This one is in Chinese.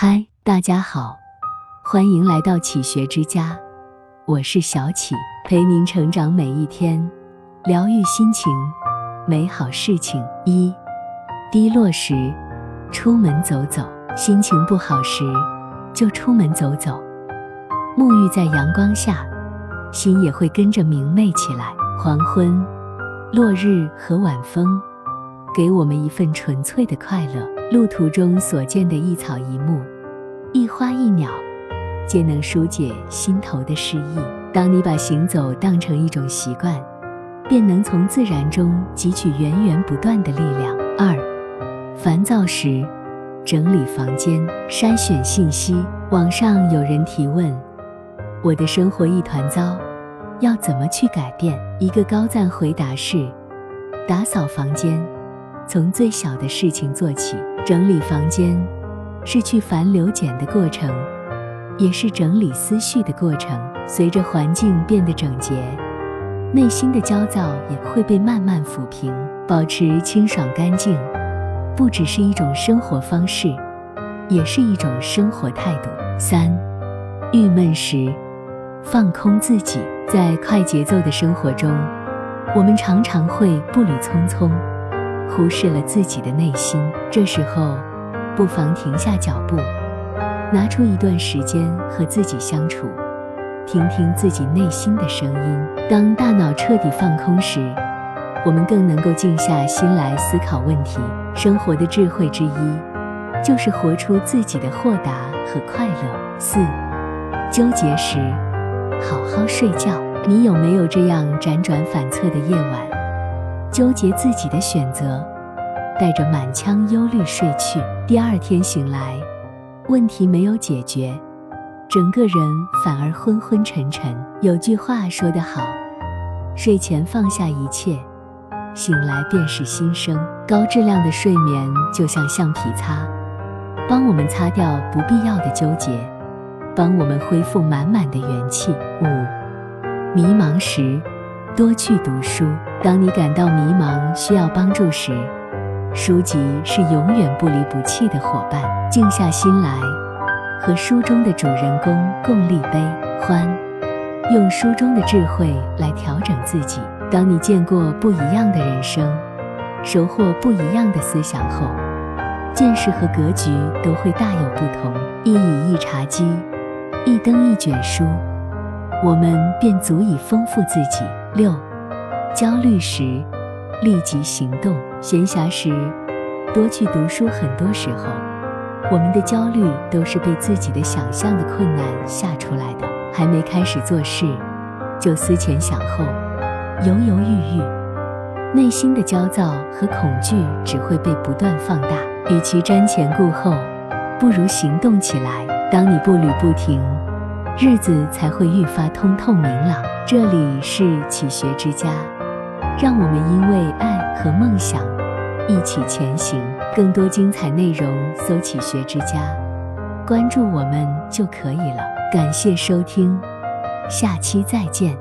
嗨，大家好，欢迎来到启学之家，我是小启，陪您成长每一天，疗愈心情，美好事情。一，低落时出门走走，心情不好时就出门走走，沐浴在阳光下，心也会跟着明媚起来。黄昏、落日和晚风，给我们一份纯粹的快乐。路途中所见的一草一木、一花一鸟，皆能疏解心头的失意。当你把行走当成一种习惯，便能从自然中汲取源源不断的力量。二，烦躁时整理房间，筛选信息。网上有人提问：“我的生活一团糟。”要怎么去改变？一个高赞回答是：打扫房间，从最小的事情做起。整理房间是去繁留简的过程，也是整理思绪的过程。随着环境变得整洁，内心的焦躁也会被慢慢抚平。保持清爽干净，不只是一种生活方式，也是一种生活态度。三，郁闷时。放空自己，在快节奏的生活中，我们常常会步履匆匆，忽视了自己的内心。这时候，不妨停下脚步，拿出一段时间和自己相处，听听自己内心的声音。当大脑彻底放空时，我们更能够静下心来思考问题。生活的智慧之一，就是活出自己的豁达和快乐。四，纠结时。好好睡觉。你有没有这样辗转反侧的夜晚，纠结自己的选择，带着满腔忧虑睡去？第二天醒来，问题没有解决，整个人反而昏昏沉沉。有句话说得好：睡前放下一切，醒来便是新生。高质量的睡眠就像橡皮擦，帮我们擦掉不必要的纠结。帮我们恢复满满的元气。五，迷茫时多去读书。当你感到迷茫、需要帮助时，书籍是永远不离不弃的伙伴。静下心来，和书中的主人公共历悲欢，用书中的智慧来调整自己。当你见过不一样的人生，收获不一样的思想后，见识和格局都会大有不同。一椅一茶几。一灯一卷书，我们便足以丰富自己。六，焦虑时立即行动。闲暇时多去读书。很多时候，我们的焦虑都是被自己的想象的困难吓出来的。还没开始做事，就思前想后，犹犹豫豫，内心的焦躁和恐惧只会被不断放大。与其瞻前顾后，不如行动起来。当你步履不停，日子才会愈发通透明朗。这里是启学之家，让我们因为爱和梦想一起前行。更多精彩内容，搜“启学之家”，关注我们就可以了。感谢收听，下期再见。